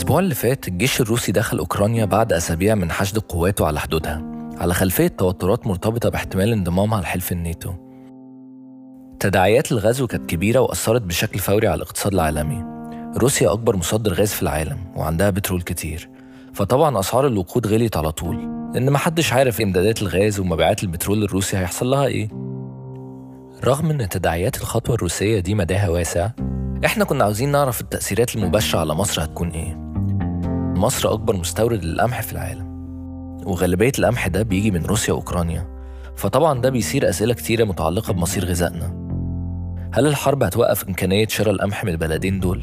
الأسبوع اللي فات الجيش الروسي دخل أوكرانيا بعد أسابيع من حشد قواته على حدودها على خلفية توترات مرتبطة باحتمال انضمامها لحلف الناتو. تداعيات الغزو كانت كبيرة وأثرت بشكل فوري على الاقتصاد العالمي. روسيا أكبر مصدر غاز في العالم وعندها بترول كتير فطبعا أسعار الوقود غليت على طول. لأن محدش عارف إمدادات الغاز ومبيعات البترول الروسي هيحصل لها إيه. رغم إن تداعيات الخطوة الروسية دي مداها واسع إحنا كنا عاوزين نعرف التأثيرات المباشرة على مصر هتكون إيه. مصر أكبر مستورد للقمح في العالم وغالبية القمح ده بيجي من روسيا وأوكرانيا فطبعا ده بيثير أسئلة كتيرة متعلقة بمصير غذائنا هل الحرب هتوقف إمكانية شراء القمح من البلدين دول؟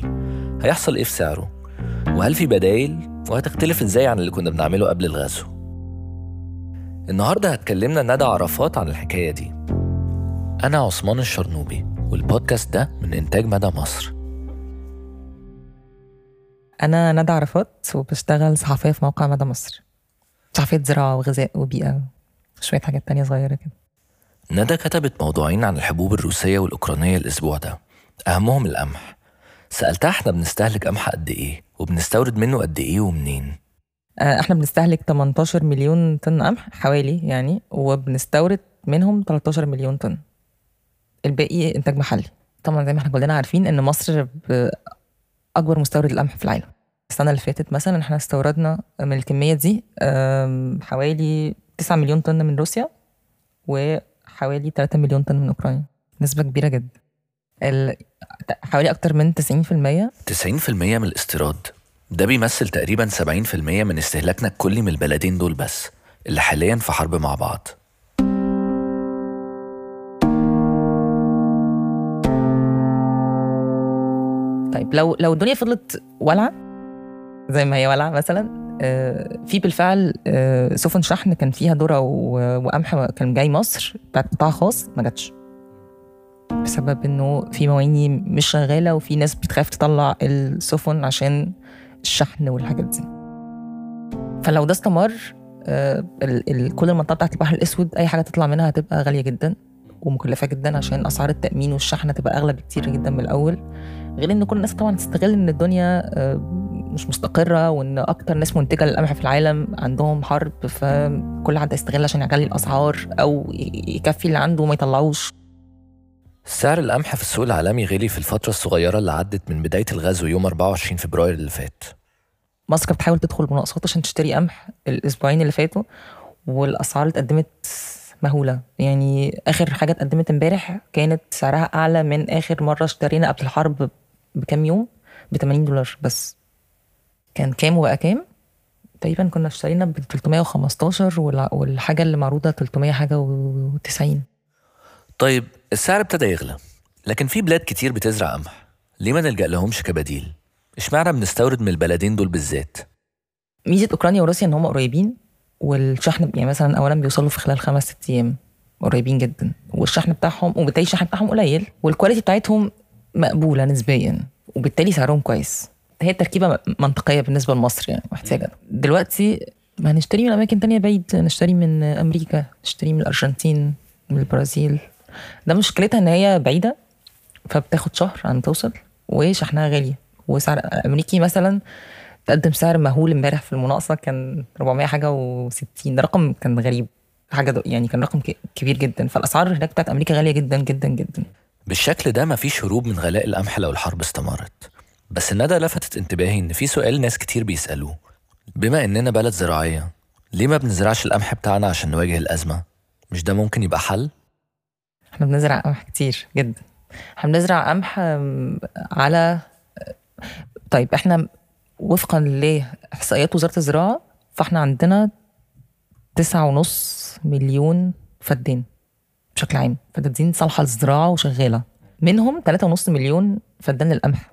هيحصل إيه في سعره؟ وهل في بدايل؟ وهتختلف إزاي عن اللي كنا بنعمله قبل الغزو؟ النهاردة هتكلمنا ندى عرفات عن الحكاية دي أنا عثمان الشرنوبي والبودكاست ده من إنتاج مدى مصر أنا ندى عرفات وبشتغل صحفية في موقع مدى مصر. صحفية زراعة وغذاء وبيئة. وشوية حاجات تانية صغيرة كده. ندى كتبت موضوعين عن الحبوب الروسية والأوكرانية الأسبوع ده. أهمهم القمح. سألتها إحنا بنستهلك قمح قد إيه؟ وبنستورد منه قد إيه ومنين؟ آه، إحنا بنستهلك 18 مليون طن قمح حوالي يعني وبنستورد منهم 13 مليون طن. الباقي إنتاج محلي. طبعا زي ما إحنا كلنا عارفين إن مصر أكبر مستورد القمح في العالم. السنة اللي فاتت مثلا إحنا استوردنا من الكمية دي حوالي 9 مليون طن من روسيا وحوالي 3 مليون طن من أوكرانيا. نسبة كبيرة جدا. ال- حوالي أكتر من 90% 90% من الاستيراد. ده بيمثل تقريبا 70% من استهلاكنا الكلي من البلدين دول بس اللي حاليا في حرب مع بعض. طيب لو لو الدنيا فضلت ولعة زي ما هي ولعة مثلا آه، في بالفعل آه، سفن شحن كان فيها ذرة وقمح كان جاي مصر بتاعت قطاع خاص ما جاتش. بسبب إنه في مواني مش شغالة وفي ناس بتخاف تطلع السفن عشان الشحن والحاجات دي. فلو ده استمر آه، كل المنطقة بتاعت البحر الأسود أي حاجة تطلع منها هتبقى غالية جدا ومكلفة جدا عشان أسعار التأمين والشحن هتبقى أغلى بكتير جدا من الأول. غير إن كل الناس طبعا تستغل إن الدنيا آه، مش مستقرة وإن أكتر ناس منتجة للقمح في العالم عندهم حرب فكل حد يستغل عشان يعلي الأسعار أو ي- يكفي اللي عنده وما يطلعوش. سعر القمح في السوق العالمي غلي في الفترة الصغيرة اللي عدت من بداية الغزو يوم 24 فبراير اللي فات. مصر كانت بتحاول تدخل مناقصات عشان تشتري قمح الأسبوعين اللي فاتوا والأسعار اللي اتقدمت مهولة. يعني آخر حاجة اتقدمت امبارح كانت سعرها أعلى من آخر مرة اشترينا قبل الحرب بكام يوم؟ ب 80 دولار بس. كان كام وبقى كام؟ تقريبا كنا اشترينا ب 315 والع- والحاجة اللي معروضة 300 حاجة و90 طيب السعر ابتدى يغلى لكن في بلاد كتير بتزرع قمح. ليه ما نلجأ لهمش كبديل؟ اشمعنى بنستورد من البلدين دول بالذات؟ ميزة أوكرانيا وروسيا إن هم قريبين والشحن يعني مثلا اولا بيوصلوا في خلال خمس ست أيام قريبين جدا والشحن بتاعهم وبالتالي الشحن بتاعهم قليل والكواليتي بتاعتهم مقبولة نسبيا وبالتالي سعرهم كويس. هي التركيبة منطقية بالنسبة لمصر يعني محتاجه دلوقتي ما هنشتري من أماكن تانية بعيد نشتري من أمريكا نشتري من الأرجنتين من البرازيل. ده مشكلتها إن هي بعيدة فبتاخد شهر عن توصل وشحنها غالي وسعر أمريكي مثلا تقدم سعر مهول امبارح في المناقصة كان 400 حاجة و60 ده رقم كان غريب. حاجة يعني كان رقم كبير جدا. فالأسعار هناك بتاعت أمريكا غالية جدا جدا جدا. بالشكل ده مفيش هروب من غلاء القمح لو الحرب استمرت بس ندى لفتت انتباهي إن في سؤال ناس كتير بيسألوه بما إننا بلد زراعية ليه ما بنزرعش القمح بتاعنا عشان نواجه الأزمة؟ مش ده ممكن يبقى حل؟ إحنا بنزرع قمح كتير جدا إحنا بنزرع قمح على طيب إحنا وفقا لإحصائيات وزارة الزراعة فإحنا عندنا تسعة ونص مليون فدان بشكل عام. فدادين صالحة للزراعه وشغالة. منهم تلاتة ونص مليون فدان للقمح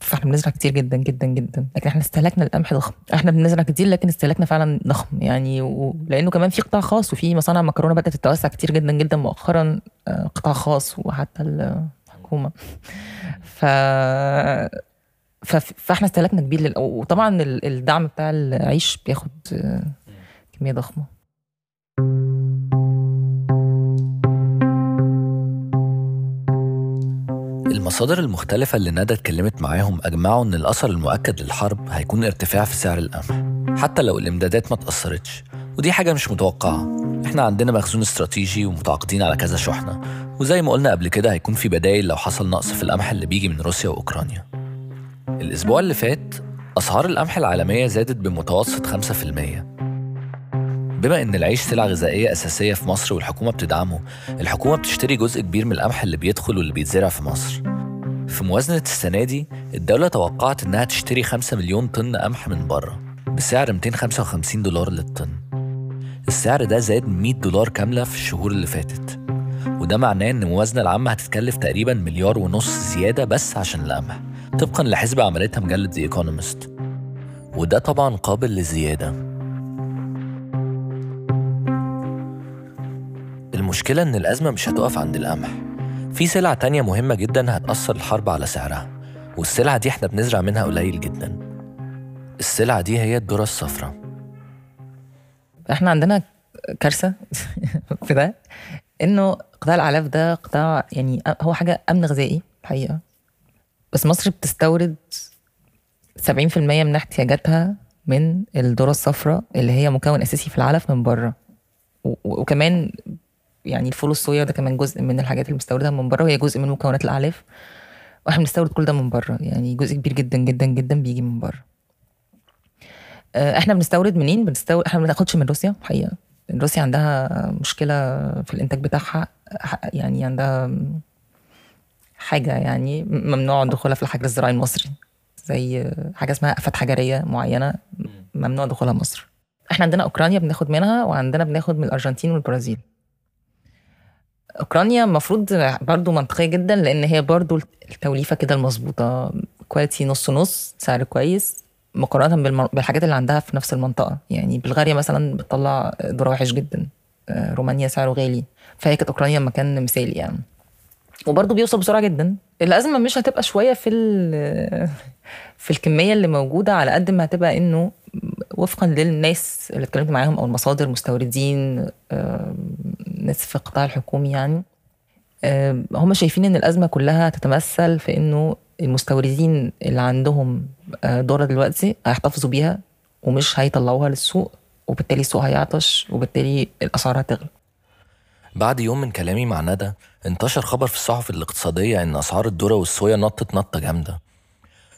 فاحنا بنزرع كتير جدا جدا جدا. لكن إحنا استهلاكنا للقمح ضخم. إحنا بنزرع كتير لكن استهلاكنا فعلا ضخم. يعني و... لأنه كمان في قطاع خاص وفي مصانع مكرونة بدأت تتوسع كتير جدا جدا مؤخرا. آه، قطاع خاص وحتى الحكومة. ف. فاحنا استهلاكنا كبير لل... وطبعا ال- الدعم بتاع العيش بياخد آه، كمية ضخمة. المصادر المختلفة اللي ندى اتكلمت معاهم أجمعوا إن الأثر المؤكد للحرب هيكون ارتفاع في سعر القمح حتى لو الإمدادات ما تأثرتش ودي حاجة مش متوقعة. إحنا عندنا مخزون استراتيجي ومتعاقدين على كذا شحنة وزي ما قلنا قبل كده هيكون في بدايل لو حصل نقص في القمح اللي بيجي من روسيا وأوكرانيا. الأسبوع اللي فات أسعار القمح العالمية زادت بمتوسط 5% بما إن العيش سلعة غذائية أساسية في مصر والحكومة بتدعمه الحكومة بتشتري جزء كبير من القمح اللي بيدخل واللي بيتزرع في مصر. في موازنة السنة دي الدولة توقعت إنها تشتري 5 مليون طن قمح من بره بسعر 255 دولار للطن. السعر ده زاد 100 دولار كاملة في الشهور اللي فاتت. وده معناه إن الموازنة العامة هتتكلف تقريبا مليار ونص زيادة بس عشان القمح طبقا لحسبة عملتها مجلة ذا ايكونومست وده طبعا قابل للزيادة المشكلة إن الأزمة مش هتقف عند القمح. في سلع تانية مهمة جدا هتأثر الحرب على سعرها والسلعة دي إحنا بنزرع منها قليل جدا. السلعة دي هي الذرة الصفراء. إحنا عندنا كارثة في ده إنه قطاع الأعلاف ده قطاع يعني هو حاجة أمن غذائي الحقيقة بس مصر بتستورد 70% من احتياجاتها من الذرة الصفراء اللي هي مكون أساسي في العلف من بره. وكمان يعني الفول الصويا ده كمان جزء من الحاجات اللي بنستوردها من بره وهي جزء من مكونات الأعلاف. وإحنا بنستورد كل ده من بره يعني جزء كبير جدا جدا جدا بيجي من بره. آه، إحنا بنستورد منين؟ بنستورد إحنا ما بناخدش من روسيا الحقيقة روسيا عندها مشكلة في الإنتاج بتاعها يعني عندها حاجة يعني ممنوع دخولها في الحجر الزراعي المصري. زي حاجة اسمها آفات حجرية معينة ممنوع دخولها مصر. إحنا عندنا أوكرانيا بناخد منها وعندنا بناخد من الأرجنتين والبرازيل. أوكرانيا المفروض برضو منطقية جدا لأن هي برضو التوليفة كده المظبوطة كواليتي نص نص سعر كويس مقارنة بالحاجات اللي عندها في نفس المنطقة. يعني بلغاريا مثلا بتطلع ذره وحش جدا آه، رومانيا سعره غالي. فهي كانت أوكرانيا مكان مثالي يعني. وبرضه بيوصل بسرعة جدا. الأزمة مش هتبقى شوية في في الكمية اللي موجودة على قد ما هتبقى إنه وفقا للناس اللي اتكلمت معاهم أو المصادر مستوردين ناس في القطاع الحكومي يعني آم، هم شايفين إن الأزمة كلها تتمثل في إنه المستوردين اللي عندهم آه، ذره دلوقتي هيحتفظوا بيها ومش هيطلعوها للسوق وبالتالي السوق هيعطش وبالتالي الأسعار هتغلى. بعد يوم من كلامي مع ندى انتشر خبر في الصحف الاقتصادية إن أسعار الذرة والصويا نطت نطة جامدة.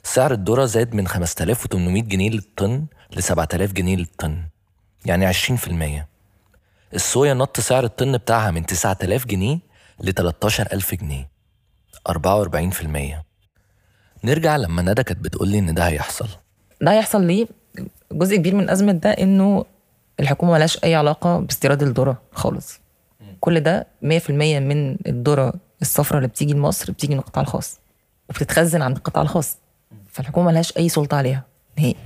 سعر الذرة زاد من 5800 جنيه للطن ل 7000 جنيه للطن يعني 20% الصويا نط سعر الطن بتاعها من 9000 جنيه ل 13000 جنيه. 44% نرجع لما ندى كانت بتقول لي إن ده هيحصل. ده هيحصل ليه؟ جزء كبير من الازمه ده إنه الحكومة ملهاش أي علاقة باستيراد الذرة خالص. كل ده 100% من الذرة الصفراء اللي بتيجي لمصر بتيجي من القطاع الخاص وبتتخزن عند القطاع الخاص. فالحكومة ملهاش أي سلطة عليها نهائي.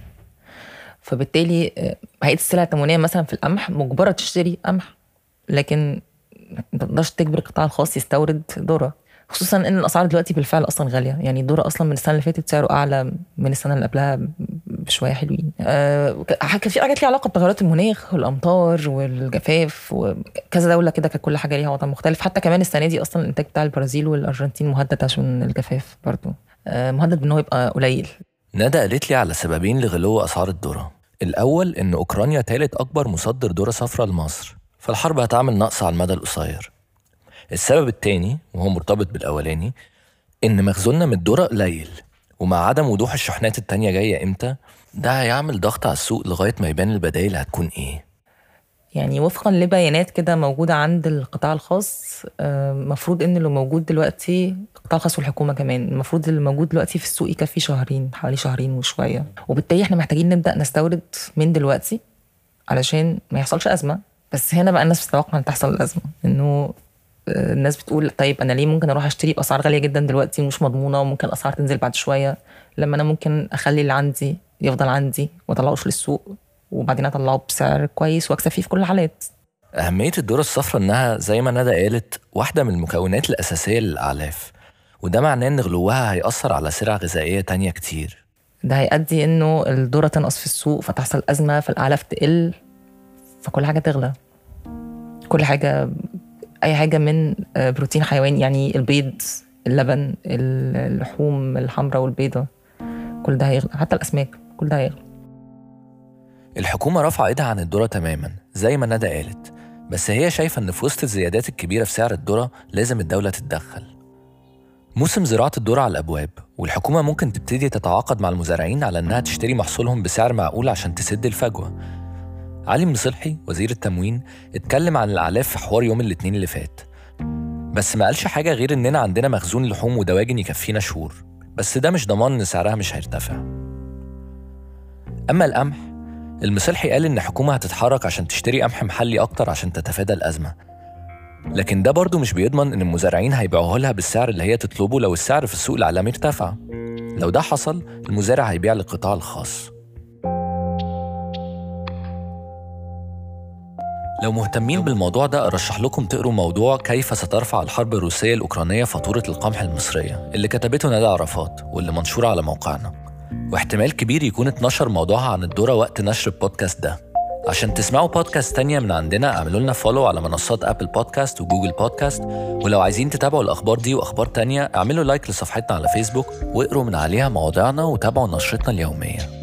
فبالتالي آه، هيئة السلع التموينيه مثلا في القمح مجبرة تشتري قمح لكن ما تقدرش تجبر القطاع الخاص يستورد ذرة. خصوصا إن الأسعار دلوقتي بالفعل أصلا غالية. يعني الذرة أصلا من السنة اللي فاتت سعره أعلى من السنة اللي قبلها بشوية حلوين. ك- كان في حاجات ليها علاقة بتغيرات المناخ والأمطار والجفاف وكذا دولة كده كانت كل حاجة ليها وضع مختلف. حتى كمان السنة دي أصلا الإنتاج بتاع البرازيل والأرجنتين مهدد عشان الجفاف برضو. آه مهدد بإن هو يبقى قليل. ندى قالت لي على سببين لغلو أسعار الذرة. الأول إن أوكرانيا تالت أكبر مصدر ذرة صفراء لمصر فالحرب هتعمل نقص على المدى القصير. السبب التاني وهو مرتبط بالأولاني إن مخزوننا من الذرة قليل ومع عدم وضوح الشحنات التانية جاية إمتى ده هيعمل ضغط على السوق لغاية ما يبان البدايل هتكون إيه. يعني وفقا لبيانات كده موجودة عند القطاع الخاص المفروض إن اللي موجود دلوقتي القطاع الخاص والحكومة كمان المفروض اللي موجود دلوقتي في السوق يكفي شهرين حوالي شهرين وشوية. وبالتالي إحنا محتاجين نبدأ نستورد من دلوقتي علشان ما يحصلش أزمة. بس هنا بقى الناس بتتوقع إن تحصل الأزمة إنه آه، الناس بتقول طيب أنا ليه ممكن أروح أشتري بأسعار غالية جدا دلوقتي ومش مضمونة وممكن الأسعار تنزل بعد شوية لما أنا ممكن أخلي اللي عندي يفضل عندي واطلعوش للسوق؟ وبعدين أطلعه بسعر كويس وأكسب فيه في كل الحالات. أهمية الذرة الصفراء إنها زي ما ندى قالت واحدة من المكونات الأساسية للأعلاف وده معناه إن غلوها هيأثر على سلع غذائية تانية كتير. ده هيؤدي إنه الذره تنقص في السوق فتحصل أزمة فالأعلاف تقل فكل حاجة تغلى. كل حاجة أي حاجة من آه، بروتين حيواني يعني البيض اللبن اللحوم الحمراء والبيضاء كل ده هيغلى حتى الأسماك كل ده هيغلى. الحكومة رافعة إيدها عن الذرة تماما زي ما ندى قالت. بس هي شايفة إن في وسط الزيادات الكبيرة في سعر الذرة لازم الدولة تتدخل. موسم زراعة الذرة على الأبواب والحكومة ممكن تبتدي تتعاقد مع المزارعين على إنها تشتري محصولهم بسعر معقول عشان تسد الفجوة. علي مصلحي وزير التموين اتكلم عن الأعلاف في حوار يوم الاثنين اللي فات. بس ما قالش حاجة غير إننا عندنا مخزون لحوم ودواجن يكفينا شهور. بس ده مش ضمان إن سعرها مش هيرتفع. أما القمح المصلحي قال إن الحكومة هتتحرك عشان تشتري قمح محلي أكتر عشان تتفادى الأزمة. لكن ده برضه مش بيضمن إن المزارعين هيبيعوها لها بالسعر اللي هي تطلبه لو السعر في السوق العالمي ارتفع. لو ده حصل المزارع هيبيع للقطاع الخاص. لو مهتمين بالموضوع ده أرشح لكم تقروا موضوع كيف سترفع الحرب الروسية الأوكرانية فاتورة القمح المصرية اللي كتبته ندى عرفات واللي منشورة على موقعنا. واحتمال كبير يكون اتنشر موضوعها عن الذرة وقت نشر البودكاست ده. عشان تسمعوا بودكاست تانية من عندنا اعملوا لنا follow على منصات Apple Podcasts و Google Podcasts ولو عايزين تتابعوا الأخبار دي وأخبار تانية اعملوا like لصفحتنا على فيسبوك واقروا من عليها مواضيعنا وتابعوا نشرتنا اليومية.